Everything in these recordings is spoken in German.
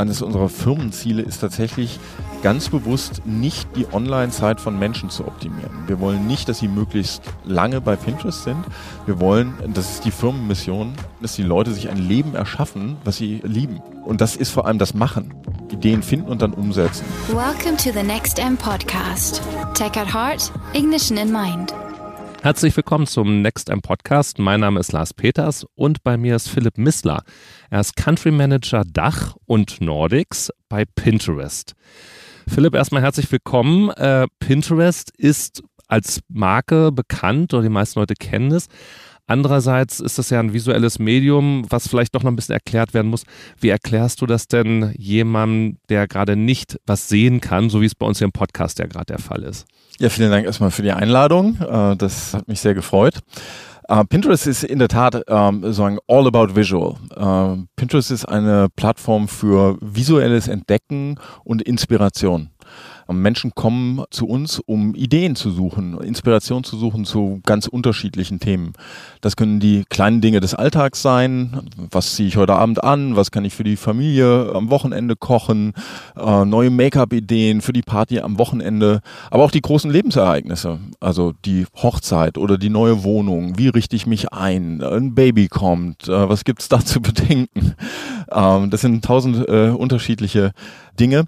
eines unserer Firmenziele ist tatsächlich ganz bewusst nicht die Online-Zeit von Menschen zu optimieren. Wir wollen nicht, dass sie möglichst lange bei Pinterest sind. Wir wollen, das ist die Firmenmission, dass die Leute sich ein Leben erschaffen, was sie lieben. Und das ist vor allem das Machen. Ideen finden und dann umsetzen. Welcome to the Next M Podcast. Tech at Heart, Ignition in Mind. Herzlich willkommen zum Next M Podcast. Mein Name ist Lars Peters und bei mir ist Philipp Missler. Er ist Country Manager Dach und Nordics bei Pinterest. Philipp, erstmal herzlich willkommen. Äh, Pinterest ist als Marke bekannt oder die meisten Leute kennen es. Andererseits ist das ja ein visuelles Medium, was vielleicht doch noch ein bisschen erklärt werden muss. Wie erklärst du das denn jemandem, der gerade nicht was sehen kann, so wie es bei uns hier im Podcast ja gerade der Fall ist? Ja, vielen Dank erstmal für die Einladung. Äh, das hat mich sehr gefreut. Uh, Pinterest ist in der Tat ähm, so ein All About Visual. Uh, Pinterest ist eine Plattform für visuelles Entdecken und Inspiration. Menschen kommen zu uns, um Ideen zu suchen, Inspiration zu suchen zu ganz unterschiedlichen Themen. Das können die kleinen Dinge des Alltags sein. Was ziehe ich heute Abend an? Was kann ich für die Familie am Wochenende kochen? Äh, neue Make-up-Ideen für die Party am Wochenende. Aber auch die großen Lebensereignisse. Also die Hochzeit oder die neue Wohnung. Wie richte ich mich ein? Ein Baby kommt. Äh, was gibt's da zu bedenken? Ähm, das sind tausend äh, unterschiedliche Dinge.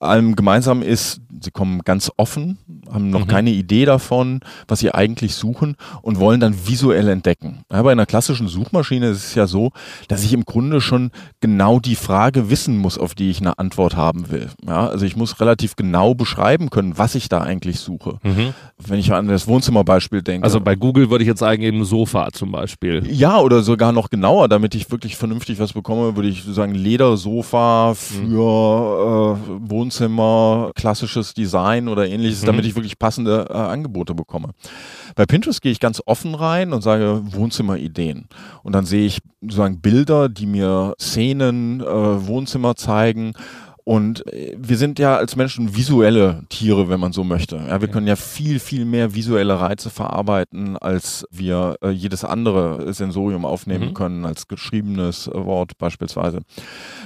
Allem gemeinsam ist, sie kommen ganz offen, haben noch mhm. keine Idee davon, was sie eigentlich suchen und wollen dann visuell entdecken. Ja, bei einer klassischen Suchmaschine ist es ja so, dass ich im Grunde schon genau die Frage wissen muss, auf die ich eine Antwort haben will. Ja, also ich muss relativ genau beschreiben können, was ich da eigentlich suche. Mhm. Wenn ich an das Wohnzimmerbeispiel denke. Also bei Google würde ich jetzt eingeben Sofa zum Beispiel. Ja, oder sogar noch genauer, damit ich wirklich vernünftig was bekomme, würde ich sagen Ledersofa für mhm. äh, Wohnzimmer, klassisches Design oder ähnliches, mhm. damit ich wirklich passende äh, Angebote bekomme. Bei Pinterest gehe ich ganz offen rein und sage Wohnzimmerideen. Und dann sehe ich sozusagen Bilder, die mir Szenen, äh, Wohnzimmer zeigen und äh, wir sind ja als Menschen visuelle Tiere, wenn man so möchte. Ja, wir können ja viel, viel mehr visuelle Reize verarbeiten, als wir äh, jedes andere Sensorium aufnehmen mhm. können, als geschriebenes Wort beispielsweise.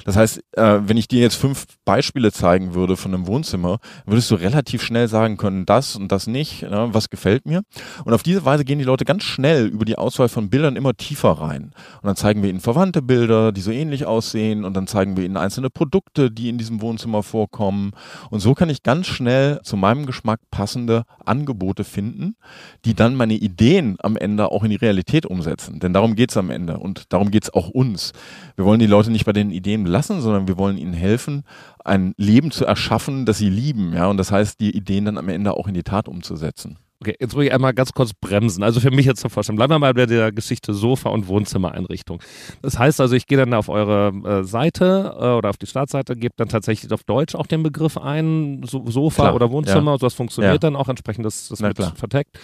Das heißt, äh, wenn ich dir jetzt fünf Beispiele zeigen würde von einem Wohnzimmer, würdest du relativ schnell sagen können, das und das nicht, ne, was gefällt mir. Und auf diese Weise gehen die Leute ganz schnell über die Auswahl von Bildern immer tiefer rein. Und dann zeigen wir ihnen verwandte Bilder, die so ähnlich aussehen, und dann zeigen wir ihnen einzelne Produkte, die in diesem diesem Wohnzimmer vorkommen. Und so kann ich ganz schnell zu meinem Geschmack passende Angebote finden, die dann meine Ideen am Ende auch in die Realität umsetzen. Denn darum geht es am Ende und darum geht es auch uns. Wir wollen die Leute nicht bei den Ideen belassen, sondern wir wollen ihnen helfen, ein Leben zu erschaffen, das sie lieben. Ja? Und das heißt, die Ideen dann am Ende auch in die Tat umzusetzen. Okay, jetzt muss ich einmal ganz kurz bremsen. Also für mich jetzt zu vorstellen, bleiben wir mal bei der Geschichte Sofa- und Wohnzimmereinrichtung. Das heißt also, ich gehe dann auf eure äh, Seite äh, oder auf die Startseite, gebe dann tatsächlich auf Deutsch auch den Begriff ein, so Sofa Klar, oder Wohnzimmer, ja. so das funktioniert ja. dann auch entsprechend, das, das wird verteckt.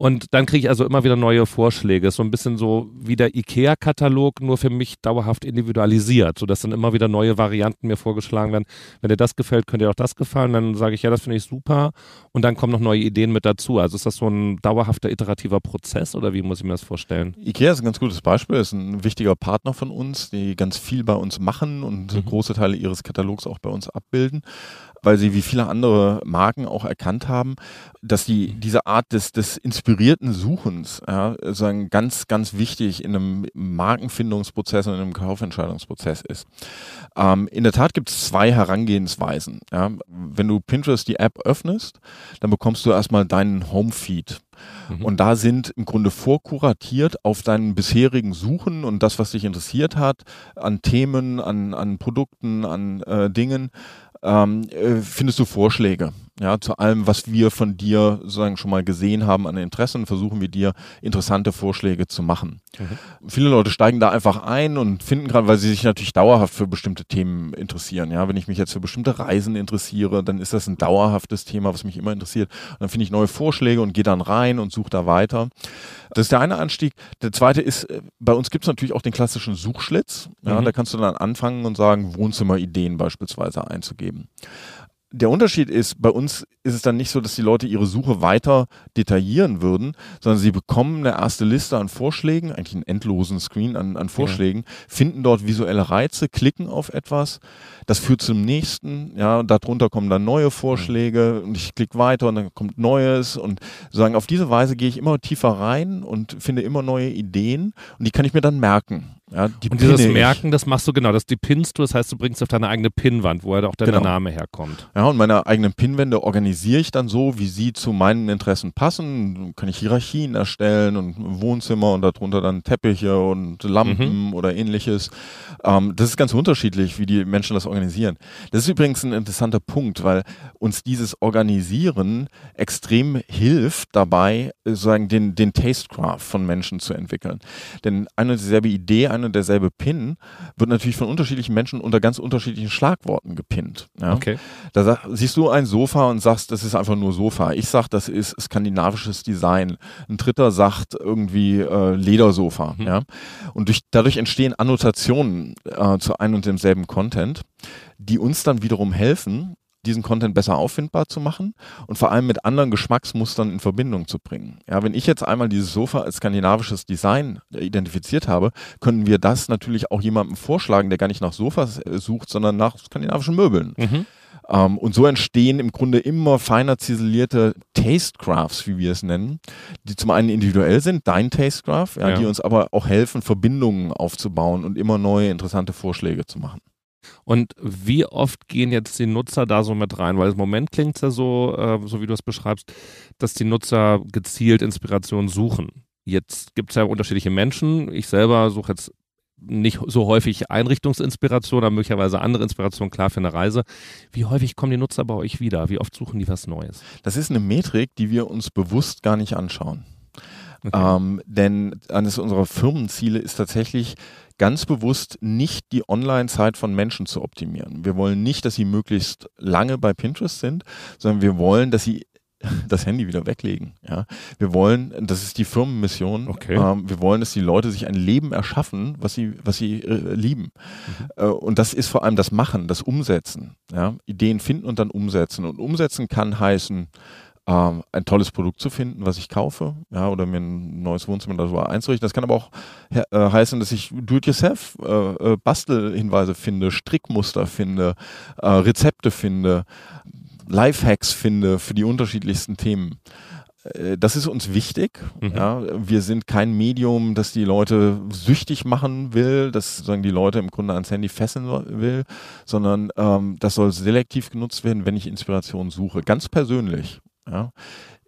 Und dann kriege ich also immer wieder neue Vorschläge. So ein bisschen so wie der IKEA-Katalog, nur für mich dauerhaft individualisiert, sodass dann immer wieder neue Varianten mir vorgeschlagen werden. Wenn dir das gefällt, könnte dir auch das gefallen. Dann sage ich, ja, das finde ich super. Und dann kommen noch neue Ideen mit dazu. Also ist das so ein dauerhafter iterativer Prozess oder wie muss ich mir das vorstellen? IKEA ist ein ganz gutes Beispiel, ist ein wichtiger Partner von uns, die ganz viel bei uns machen und mhm. große Teile ihres Katalogs auch bei uns abbilden weil sie wie viele andere Marken auch erkannt haben, dass die diese Art des, des inspirierten Suchens ja, sagen, ganz, ganz wichtig in einem Markenfindungsprozess und in einem Kaufentscheidungsprozess ist. Ähm, in der Tat gibt es zwei Herangehensweisen. Ja. Wenn du Pinterest die App öffnest, dann bekommst du erstmal deinen Homefeed. Mhm. Und da sind im Grunde vorkuratiert auf deinen bisherigen Suchen und das, was dich interessiert hat, an Themen, an, an Produkten, an äh, Dingen, ähm, äh, findest du Vorschläge. Ja, zu allem, was wir von dir sozusagen schon mal gesehen haben an Interessen, versuchen wir dir interessante Vorschläge zu machen. Mhm. Viele Leute steigen da einfach ein und finden gerade, weil sie sich natürlich dauerhaft für bestimmte Themen interessieren. Ja, wenn ich mich jetzt für bestimmte Reisen interessiere, dann ist das ein dauerhaftes Thema, was mich immer interessiert. Und dann finde ich neue Vorschläge und gehe dann rein und suche da weiter. Das ist der eine Anstieg. Der zweite ist, äh, bei uns gibt es natürlich auch den klassischen Suchschlitz. Ja, mhm. Da kannst du dann anfangen und sagen, Wohnzimmerideen beispielsweise einzugeben. Der Unterschied ist, bei uns ist es dann nicht so, dass die Leute ihre Suche weiter detaillieren würden, sondern sie bekommen eine erste Liste an Vorschlägen, eigentlich einen endlosen Screen an, an Vorschlägen, ja. finden dort visuelle Reize, klicken auf etwas, das führt zum nächsten, ja, darunter kommen dann neue Vorschläge und ich klicke weiter und dann kommt Neues und sagen, auf diese Weise gehe ich immer tiefer rein und finde immer neue Ideen und die kann ich mir dann merken. Ja, die und dieses Merken, das machst du genau, das die pinnst du, das heißt, du bringst auf deine eigene Pinnwand, wo ja auch dein genau. Name herkommt. Ja, und meine eigenen Pinnwände organisiere ich dann so, wie sie zu meinen Interessen passen. Kann ich Hierarchien erstellen und Wohnzimmer und darunter dann Teppiche und Lampen mhm. oder ähnliches. Ähm, das ist ganz unterschiedlich, wie die Menschen das organisieren. Das ist übrigens ein interessanter Punkt, weil uns dieses Organisieren extrem hilft dabei, sozusagen den, den Tastecraft von Menschen zu entwickeln. Denn eine dieselbe Idee, eine ein und derselbe Pin wird natürlich von unterschiedlichen Menschen unter ganz unterschiedlichen Schlagworten gepinnt. Ja? Okay. Da sag, siehst du ein Sofa und sagst, das ist einfach nur Sofa. Ich sag, das ist skandinavisches Design. Ein Dritter sagt irgendwie äh, Ledersofa. Mhm. Ja? Und durch, dadurch entstehen Annotationen äh, zu einem und demselben Content, die uns dann wiederum helfen, diesen Content besser auffindbar zu machen und vor allem mit anderen Geschmacksmustern in Verbindung zu bringen. Ja, wenn ich jetzt einmal dieses Sofa als skandinavisches Design identifiziert habe, können wir das natürlich auch jemandem vorschlagen, der gar nicht nach Sofas äh, sucht, sondern nach skandinavischen Möbeln. Mhm. Um, ähm, und so entstehen im Grunde immer feiner ziselierte Tastecrafts, wie wir es nennen, die zum einen individuell sind, dein Tastecraft, ja, ja. die uns aber auch helfen, Verbindungen aufzubauen und immer neue interessante Vorschläge zu machen. Und wie oft gehen jetzt die Nutzer da so mit rein? Weil im Moment klingt es ja so, äh, so wie du es beschreibst, dass die Nutzer gezielt Inspiration suchen. Jetzt gibt es ja unterschiedliche Menschen. Ich selber suche jetzt nicht so häufig Einrichtungsinspiration, aber möglicherweise andere Inspiration, klar für eine Reise. Wie häufig kommen die Nutzer bei euch wieder? Wie oft suchen die was Neues? Das ist eine Metrik, die wir uns bewusst gar nicht anschauen. Okay. Ähm, denn eines unserer Firmenziele ist tatsächlich ganz bewusst nicht die Online-Zeit von Menschen zu optimieren. Wir wollen nicht, dass sie möglichst lange bei Pinterest sind, sondern wir wollen, dass sie das Handy wieder weglegen. Ja, wir wollen, das ist die Firmenmission. Okay. Ähm, wir wollen, dass die Leute sich ein Leben erschaffen, was sie, was sie äh, lieben. Mhm. Äh, und das ist vor allem das Machen, das Umsetzen. Ja, Ideen finden und dann umsetzen. Und umsetzen kann heißen ähm, ein tolles Produkt zu finden, was ich kaufe, ja, oder mir ein neues Wohnzimmer oder so einzurichten. Das kann aber auch äh, heißen, dass ich Do-it-yourself äh, äh, Bastelhinweise finde, Strickmuster finde, äh, Rezepte finde, Lifehacks finde für die unterschiedlichsten Themen. Äh, das ist uns wichtig. Mhm. Ja. Wir sind kein Medium, das die Leute süchtig machen will, das sozusagen die Leute im Grunde ans Handy fesseln will, sondern ähm, das soll selektiv genutzt werden, wenn ich Inspiration suche. Ganz persönlich. Ja.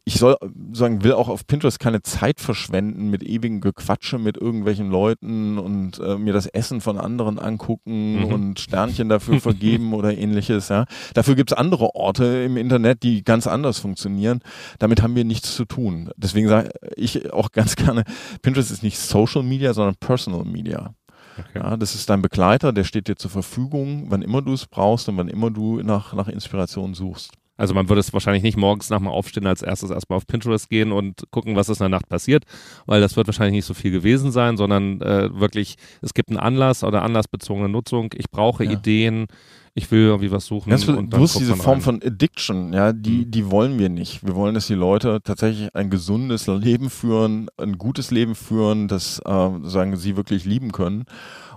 Ich soll sagen, will auch auf Pinterest keine Zeit verschwenden mit ewigen Gequatsche mit irgendwelchen Leuten und äh, mir das Essen von anderen angucken mhm. und Sternchen dafür vergeben oder ähnliches. Ja. Dafür gibt es andere Orte im Internet, die ganz anders funktionieren. Damit haben wir nichts zu tun. Deswegen sage ich auch ganz gerne, Pinterest ist nicht Social Media, sondern Personal Media. Okay. Ja, das ist dein Begleiter, der steht dir zur Verfügung, wann immer du es brauchst und wann immer du nach, nach Inspiration suchst. Also man würde es wahrscheinlich nicht morgens nach dem Aufstehen als erstes erstmal auf Pinterest gehen und gucken, was ist in der Nacht passiert, weil das wird wahrscheinlich nicht so viel gewesen sein, sondern äh, wirklich, es gibt einen Anlass oder anlassbezogene Nutzung. Ich brauche ja. Ideen, ich will irgendwie was suchen. Ganz und bewusst diese Form von Addiction, ja, die, mhm. die wollen wir nicht. Wir wollen, dass die Leute tatsächlich ein gesundes Leben führen, ein gutes Leben führen, das äh, sagen sie wirklich lieben können.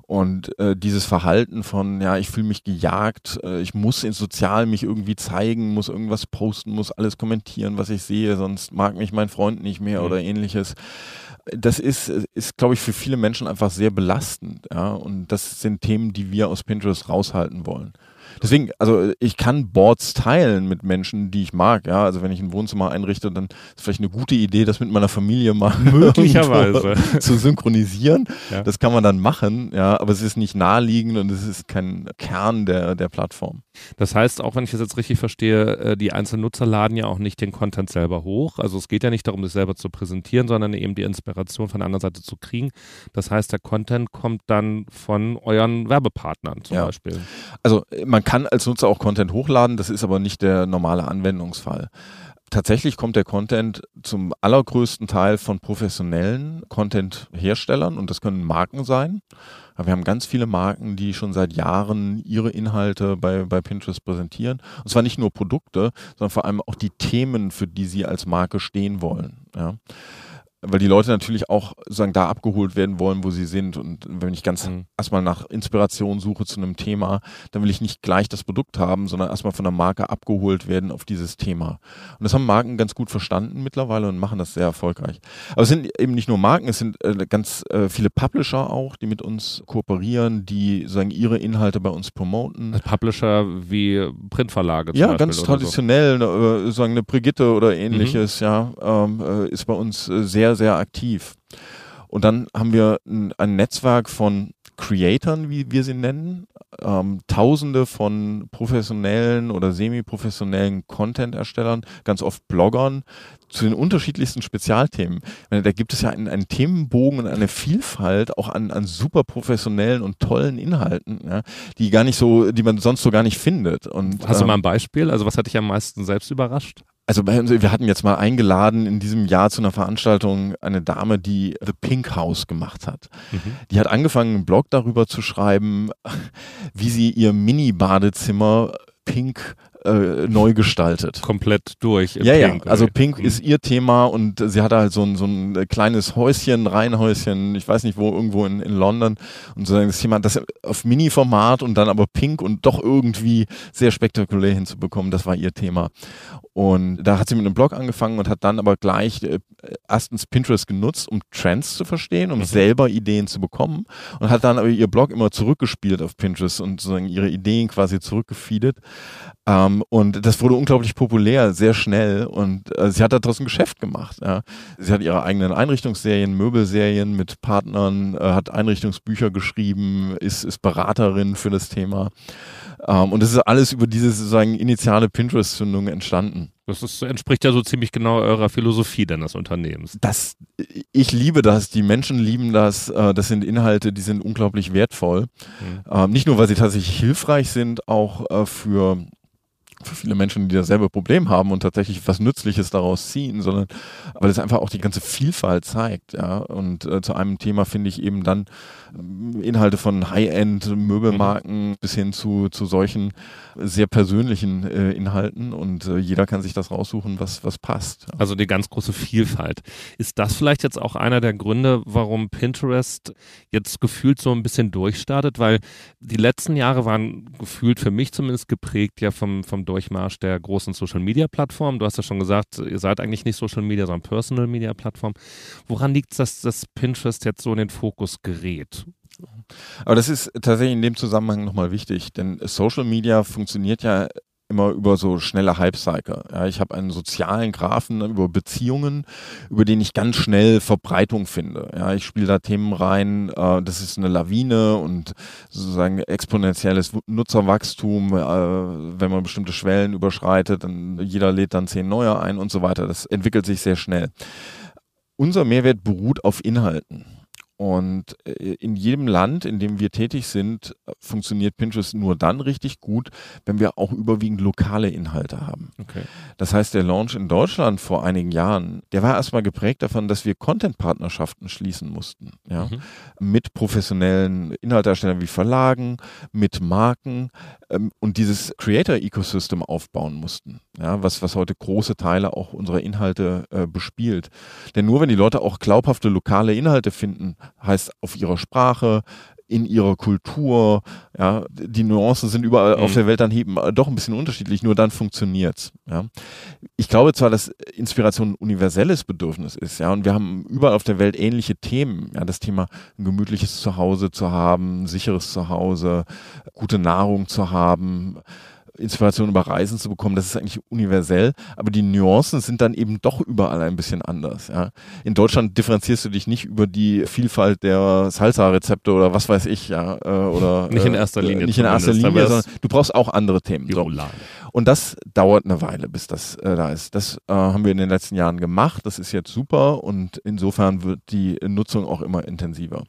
Und äh, dieses Verhalten von, ja, ich fühle mich gejagt, äh, ich muss in sozial mich irgendwie zeigen, muss irgendwas posten, muss alles kommentieren, was ich sehe, sonst mag mich mein Freund nicht mehr mhm. oder ähnliches. Das ist, ist glaube ich, für viele Menschen einfach sehr belastend. Ja? Und das sind Themen, die wir aus Pinterest raushalten wollen. Deswegen, also ich kann Boards teilen mit Menschen, die ich mag. Ja, also wenn ich ein Wohnzimmer einrichte, dann ist vielleicht eine gute Idee, das mit meiner Familie mal möglicherweise zu synchronisieren. Ja. Das kann man dann machen. Ja, aber es ist nicht naheliegend und es ist kein Kern der der Plattform. Das heißt, auch wenn ich das jetzt richtig verstehe, äh, die einzelnen Nutzer laden ja auch nicht den Content selber hoch. Also es geht ja nicht darum, das selber zu präsentieren, sondern eben die Inspiration von der anderen Seite zu kriegen. Das heißt, der Content kommt dann von euren Werbepartnern zum ja. Beispiel. Also man kann als Nutzer auch Content hochladen, das ist aber nicht der normale Anwendungsfall. Tatsächlich kommt der Content zum allergrößten Teil von professionellen Content-Herstellern und das können Marken sein. Aber wir haben ganz viele Marken, die schon seit Jahren ihre Inhalte bei, bei Pinterest präsentieren. Und zwar nicht nur Produkte, sondern vor allem auch die Themen, für die sie als Marke stehen wollen. Ja weil die Leute natürlich auch sozusagen da abgeholt werden wollen, wo sie sind. Und wenn ich ganz mhm. erstmal nach Inspiration suche zu einem Thema, dann will ich nicht gleich das Produkt haben, sondern erstmal von der Marke abgeholt werden auf dieses Thema. Und das haben Marken ganz gut verstanden mittlerweile und machen das sehr erfolgreich. Aber es sind eben nicht nur Marken, es sind äh, ganz äh, viele Publisher auch, die mit uns kooperieren, die sozusagen ihre Inhalte bei uns promoten. Publisher wie Printverlage. ja, Beispiel ganz traditionell, so. äh, sozusagen eine Brigitte oder ähnliches, mhm. ja, ähm, äh, ist bei uns äh, sehr sehr, aktiv. Und dann haben wir ein, ein Netzwerk von Creatoren, wie wir sie nennen, ähm, Tausende von professionellen oder semi-professionellen Content-Erstellern, ganz oft Bloggern, zu den unterschiedlichsten Spezialthemen. Meine, da gibt es ja einen, einen, Themenbogen und eine Vielfalt auch an, an super professionellen und tollen Inhalten, ja, die gar nicht so, die man sonst so gar nicht findet. Und, Hast ähm, du mal ein Beispiel? Also was hat dich am meisten selbst überrascht? Also wir hatten jetzt mal eingeladen in diesem Jahr zu einer Veranstaltung eine Dame, die The Pink House gemacht hat. Mhm. Die hat angefangen, einen Blog darüber zu schreiben, wie sie ihr Mini-Badezimmer pink äh, neu gestaltet. Komplett durch. ja, Pink, ja. Also Pink mhm. ist ihr Thema und sie hatte halt so ein, so ein kleines Häuschen, Reihenhäuschen, ich weiß nicht wo, irgendwo in, in London. Und sozusagen das Thema, das auf Mini-Format und dann aber Pink und doch irgendwie sehr spektakulär hinzubekommen, das war ihr Thema. Und da hat sie mit einem Blog angefangen und hat dann aber gleich äh, erstens Pinterest genutzt, um Trends zu verstehen, um mhm. selber Ideen zu bekommen und hat dann aber ihr Blog immer zurückgespielt auf Pinterest und sozusagen ihre Ideen quasi zurückgefeedet. Ähm, und das wurde unglaublich populär, sehr schnell. Und äh, sie hat daraus ein Geschäft gemacht. Ja. Sie hat ihre eigenen Einrichtungsserien, Möbelserien mit Partnern, äh, hat Einrichtungsbücher geschrieben, ist, ist Beraterin für das Thema. Ähm, und das ist alles über diese sozusagen initiale Pinterest-Zündung entstanden. Das ist, entspricht ja so ziemlich genau eurer Philosophie deines Unternehmens. Das, ich liebe das, die Menschen lieben das. Äh, das sind Inhalte, die sind unglaublich wertvoll. Mhm. Ähm, nicht nur, weil sie tatsächlich hilfreich sind, auch äh, für für viele Menschen, die dasselbe Problem haben und tatsächlich was Nützliches daraus ziehen, sondern weil es einfach auch die ganze Vielfalt zeigt. Ja? Und äh, zu einem Thema finde ich eben dann äh, Inhalte von High-End-Möbelmarken mhm. bis hin zu, zu solchen sehr persönlichen äh, Inhalten und äh, jeder kann sich das raussuchen, was, was passt. Also die ganz große Vielfalt. Ist das vielleicht jetzt auch einer der Gründe, warum Pinterest jetzt gefühlt so ein bisschen durchstartet? Weil die letzten Jahre waren gefühlt für mich zumindest geprägt ja vom, vom Durchmarsch der großen Social Media Plattformen. Du hast ja schon gesagt, ihr seid eigentlich nicht Social Media, sondern Personal Media Plattform. Woran liegt es, dass das Pinterest jetzt so in den Fokus gerät? Aber das ist tatsächlich in dem Zusammenhang nochmal wichtig, denn Social Media funktioniert ja immer über so schnelle Hype-Cycle. Ja, ich habe einen sozialen Graphen über Beziehungen, über den ich ganz schnell Verbreitung finde. Ja, ich spiele da Themen rein, äh, das ist eine Lawine und sozusagen exponentielles Nutzerwachstum, äh, wenn man bestimmte Schwellen überschreitet, dann jeder lädt dann zehn neue ein und so weiter. Das entwickelt sich sehr schnell. Unser Mehrwert beruht auf Inhalten. Und äh, in jedem Land, in dem wir tätig sind, funktioniert Pinterest nur dann richtig gut, wenn wir auch überwiegend lokale Inhalte haben. Okay. Das heißt, der Launch in Deutschland vor einigen Jahren, der war erstmal geprägt davon, dass wir Content-Partnerschaften schließen mussten. Ja? Mhm. Mit professionellen Inhalterstellern wie Verlagen, mit Marken ähm, und dieses Creator-Ecosystem aufbauen mussten. Ja? Was, was heute große Teile auch unserer Inhalte äh, bespielt. Denn nur wenn die Leute auch glaubhafte lokale Inhalte finden, heißt auf ihrer Sprache, in ihrer Kultur, ja, die Nuancen sind überall mhm. auf der Welt dann eben doch ein bisschen unterschiedlich, nur dann funktioniert's, ja. Ich glaube zwar, dass Inspiration ein universelles Bedürfnis ist, ja, und wir haben überall auf der Welt ähnliche Themen, ja, das Thema ein gemütliches Zuhause zu haben, ein sicheres Zuhause, gute Nahrung zu haben, Inspiration über Reisen zu bekommen, das ist eigentlich universell, aber die Nuancen sind dann eben doch überall ein bisschen anders. Ja. In Deutschland differenzierst du dich nicht über die Vielfalt der Salsa-Rezepte oder was weiß ich, ja, äh, oder nicht in erster Linie, äh, nicht in erster Linie, sondern du brauchst auch andere Themen. So. Und das dauert eine Weile, bis das äh, da ist. Das äh, haben wir in den letzten Jahren gemacht. Das ist jetzt super und insofern wird die Nutzung auch immer intensiver.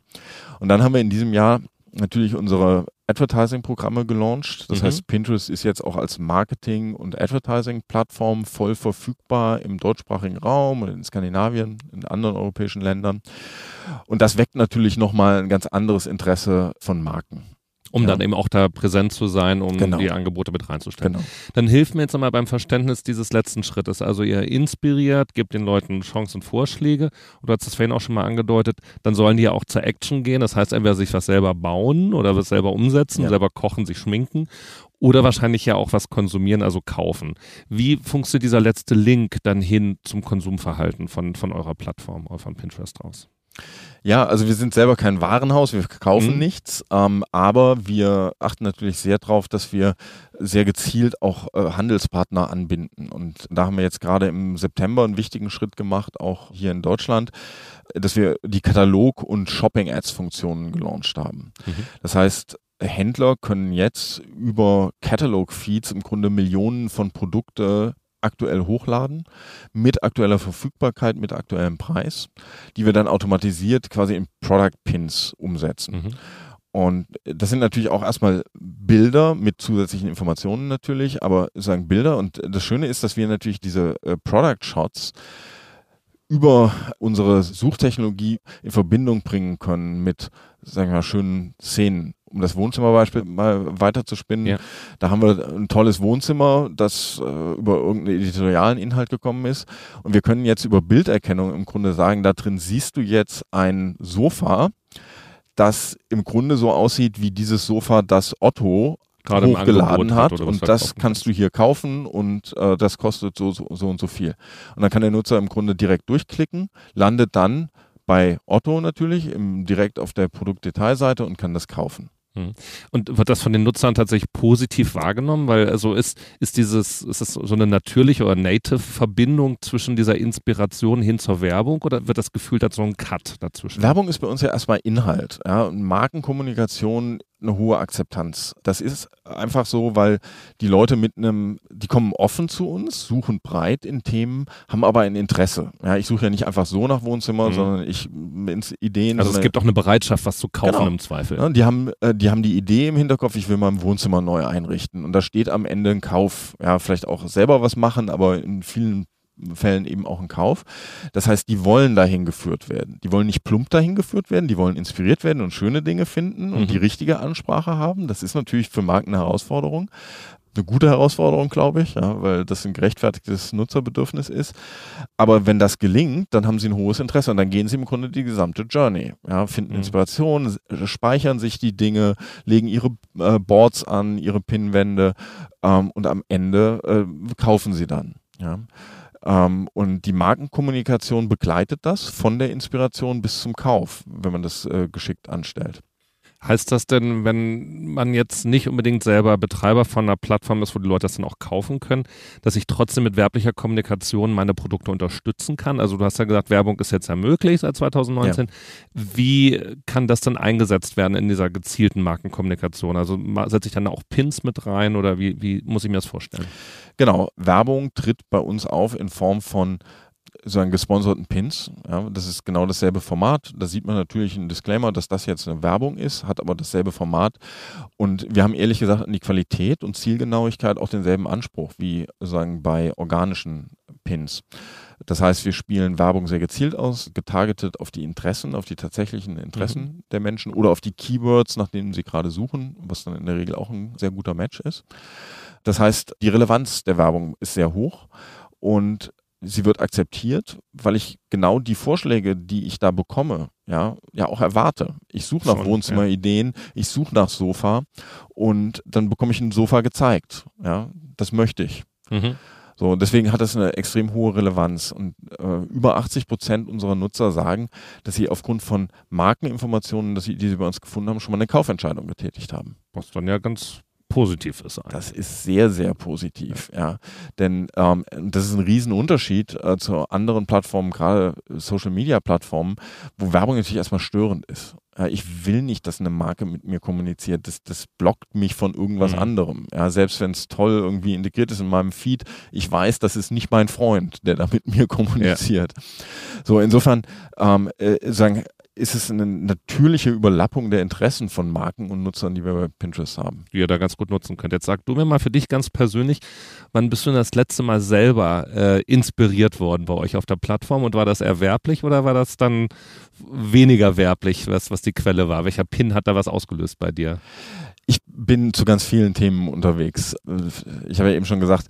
Und dann haben wir in diesem Jahr natürlich unsere Advertising-Programme gelauncht. Das Mhm. heißt, Pinterest ist jetzt auch als Marketing- und Advertising-Plattform voll verfügbar im deutschsprachigen Raum und in Skandinavien, in anderen europäischen Ländern. Und das weckt natürlich nochmal ein ganz anderes Interesse von Marken. Um Ja. dann eben auch da präsent zu sein, um Genau. die Angebote mit reinzustellen. Genau. Dann hilft mir jetzt einmal beim Verständnis dieses letzten Schrittes. Also ihr inspiriert, gebt den Leuten Chancen und Vorschläge. Und du hast es vorhin auch schon mal angedeutet, dann sollen die ja auch zur Action gehen. Das heißt, entweder sich was selber bauen oder was selber umsetzen, Ja. selber kochen, sich schminken oder wahrscheinlich ja auch was konsumieren, also kaufen. Wie funktioniert dieser letzte Link dann hin zum Konsumverhalten von, von eurer Plattform oder von Pinterest aus? Ja, also wir sind selber kein Warenhaus, wir kaufen Mhm. nichts, ähm, aber wir achten natürlich sehr darauf, dass wir sehr gezielt auch äh, Handelspartner anbinden. Und da haben wir jetzt gerade im September einen wichtigen Schritt gemacht, auch hier in Deutschland, dass wir die Katalog- und Shopping-Ads-Funktionen gelauncht haben. Mhm. Das heißt, Händler können jetzt über Catalog-Feeds im Grunde Millionen von Produkte aktuell hochladen, mit aktueller Verfügbarkeit, mit aktuellem Preis, die wir dann automatisiert quasi in Product Pins umsetzen. Mhm. Und das sind natürlich auch erstmal Bilder mit zusätzlichen Informationen natürlich, aber sagen Bilder. Und das Schöne ist, dass wir natürlich diese äh, Product Shots über unsere Suchtechnologie in Verbindung bringen können mit, sagen wir mal, schönen Szenen. Um das Wohnzimmerbeispiel mal weiter zu spinnen. Ja. Da haben wir ein tolles Wohnzimmer, das äh, über irgendeinen editorialen Inhalt gekommen ist. Und wir können jetzt über Bilderkennung im Grunde sagen, da drin siehst du jetzt ein Sofa, das im Grunde so aussieht wie dieses Sofa, das Otto Gerade hochgeladen hat was und das kannst du hier kaufen und äh, das kostet so, so, so und so viel. Und dann kann der Nutzer im Grunde direkt durchklicken, landet dann bei Otto natürlich im, direkt auf der Produktdetailseite und kann das kaufen. Und wird das von den Nutzern tatsächlich positiv wahrgenommen? Weil also ist, ist dieses, ist es so eine natürliche oder native Verbindung zwischen dieser Inspiration hin zur Werbung oder wird das gefühlt als so ein Cut dazwischen? Werbung ist bei uns ja erstmal Inhalt. Ja? Markenkommunikation eine hohe Akzeptanz. Das ist einfach so, weil die Leute mit einem, die kommen offen zu uns, suchen breit in Themen, haben aber ein Interesse. Ja, ich suche ja nicht einfach so nach Wohnzimmer, Mhm. sondern ich ins Ideen. Also es gibt auch eine Bereitschaft, was zu kaufen Genau. im Zweifel. Ja, die haben, äh, die haben die Idee im Hinterkopf, ich will mein Wohnzimmer neu einrichten. Und da steht am Ende ein Kauf. Ja, vielleicht auch selber was machen, aber in vielen Fällen eben auch ein Kauf. Das heißt, die wollen dahin geführt werden. Die wollen nicht plump dahin geführt werden, die wollen inspiriert werden und schöne Dinge finden und Mhm. die richtige Ansprache haben. Das ist natürlich für Marken eine Herausforderung. Eine gute Herausforderung, glaube ich, ja, weil das ein gerechtfertigtes Nutzerbedürfnis ist. Aber wenn das gelingt, dann haben sie ein hohes Interesse und dann gehen sie im Grunde die gesamte Journey. Ja, finden Mhm. Inspiration, speichern sich die Dinge, legen ihre äh, Boards an, ihre Pinwände ähm, und am Ende äh, kaufen sie dann. Ja. Ähm, und die Markenkommunikation begleitet das von der Inspiration bis zum Kauf, wenn man das äh, geschickt anstellt. Heißt das denn, wenn man jetzt nicht unbedingt selber Betreiber von einer Plattform ist, wo die Leute das dann auch kaufen können, dass ich trotzdem mit werblicher Kommunikation meine Produkte unterstützen kann? Also du hast ja gesagt, Werbung ist jetzt ja möglich seit 2019. Wie kann das dann eingesetzt werden in dieser gezielten Markenkommunikation? Also setze ich dann auch Pins mit rein oder wie, wie muss ich mir das vorstellen? Genau, Werbung tritt bei uns auf in Form von so einen gesponserten Pins. Ja, das ist genau dasselbe Format. Da sieht man natürlich einen Disclaimer, dass das jetzt eine Werbung ist, hat aber dasselbe Format. Und wir haben ehrlich gesagt an die Qualität und Zielgenauigkeit auch denselben Anspruch wie sagen bei organischen Pins. Das heißt, wir spielen Werbung sehr gezielt aus, getargetet auf die Interessen, auf die tatsächlichen Interessen der Menschen oder auf die Keywords, nach denen sie gerade suchen, was dann in der Regel auch ein sehr guter Match ist. Das heißt, die Relevanz der Werbung ist sehr hoch und sie wird akzeptiert, weil ich genau die Vorschläge, die ich da bekomme, ja, ja auch erwarte. Ich suche nach Wohnzimmerideen, ich suche nach Sofa und dann bekomme ich ein Sofa gezeigt. Ja, das möchte ich. Mhm. So, deswegen hat das eine extrem hohe Relevanz. Und äh, über 80 Prozent unserer Nutzer sagen, dass sie aufgrund von Markeninformationen, dass sie, die sie bei uns gefunden haben, schon mal eine Kaufentscheidung getätigt haben. Was dann ja ganz positiv ist. eigentlich. Das ist sehr, sehr positiv, ja. Denn ähm, das ist ein Riesenunterschied äh, zu anderen Plattformen, gerade Social Media Plattformen, wo Werbung natürlich erstmal störend ist. Ja, ich will nicht, dass eine Marke mit mir kommuniziert. Das, das blockt mich von irgendwas Mhm. anderem. Ja, selbst wenn es toll irgendwie integriert ist in meinem Feed, ich weiß, das ist nicht mein Freund, der da mit mir kommuniziert. So, insofern ähm, äh, sagen, ist es eine natürliche Überlappung der Interessen von Marken und Nutzern, die wir bei Pinterest haben. Die ihr da ganz gut nutzen könnt. Jetzt sag du mir mal für dich ganz persönlich, wann bist du das letzte Mal selber äh, inspiriert worden bei euch auf der Plattform und war das erwerblich oder war das dann weniger werblich, was, was die Quelle war? Welcher Pin hat da was ausgelöst bei dir? Ich bin zu ganz vielen Themen unterwegs. Ich habe ja eben schon gesagt,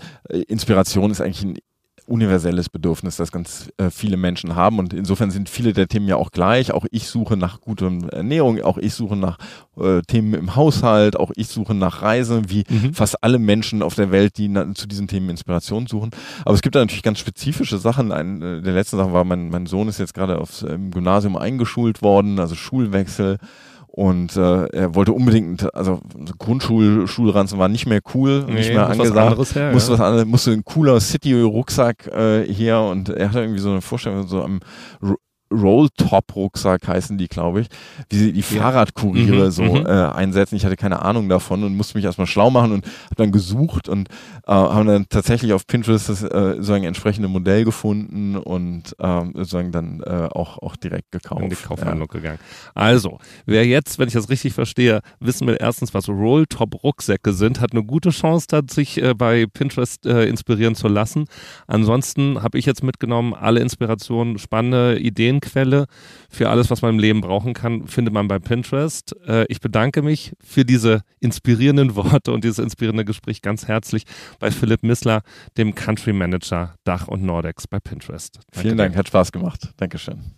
Inspiration ist eigentlich ein universelles Bedürfnis, das ganz äh, viele Menschen haben. Und insofern sind viele der Themen ja auch gleich. Auch ich suche nach guter Ernährung, auch ich suche nach äh, Themen im Haushalt, auch ich suche nach Reisen, wie mhm. fast alle Menschen auf der Welt, die zu diesen Themen Inspiration suchen. Aber es gibt da natürlich ganz spezifische Sachen. Ein, äh, der letzte Sache war, mein, mein Sohn ist jetzt gerade aufs Gymnasium eingeschult worden, also Schulwechsel. Und äh, er wollte unbedingt, also Grundschulranzen war nicht mehr cool, nee, nicht mehr angesagt. Was her, musste ja. was anderes, musste ein cooler City-Rucksack äh, her und er hatte irgendwie so eine Vorstellung, so am Rolltop-Rucksack heißen die, glaube ich, wie sie die ja. Fahrradkuriere mhm, so mhm. äh, einsetzen. Ich hatte keine Ahnung davon und musste mich erstmal schlau machen und habe dann gesucht und äh, haben dann tatsächlich auf Pinterest das äh, sozusagen entsprechende Modell gefunden und äh, sozusagen dann äh, auch, auch direkt gekauft. In die Kaufhandlung ja. gegangen. Also, wer jetzt, wenn ich das richtig verstehe, wissen will erstens, was Rolltop-Rucksäcke sind, hat eine gute Chance, da sich äh, bei Pinterest äh, inspirieren zu lassen. Ansonsten habe ich jetzt mitgenommen, alle Inspirationen, spannende Ideen Ideenquelle für alles, was man im Leben brauchen kann, findet man bei Pinterest. Äh, ich bedanke mich für diese inspirierenden Worte und dieses inspirierende Gespräch ganz herzlich bei Philipp Missler, dem Country Manager Dach und Nordex bei Pinterest. Danke Vielen Dank, dir. hat Spaß gemacht. Dankeschön.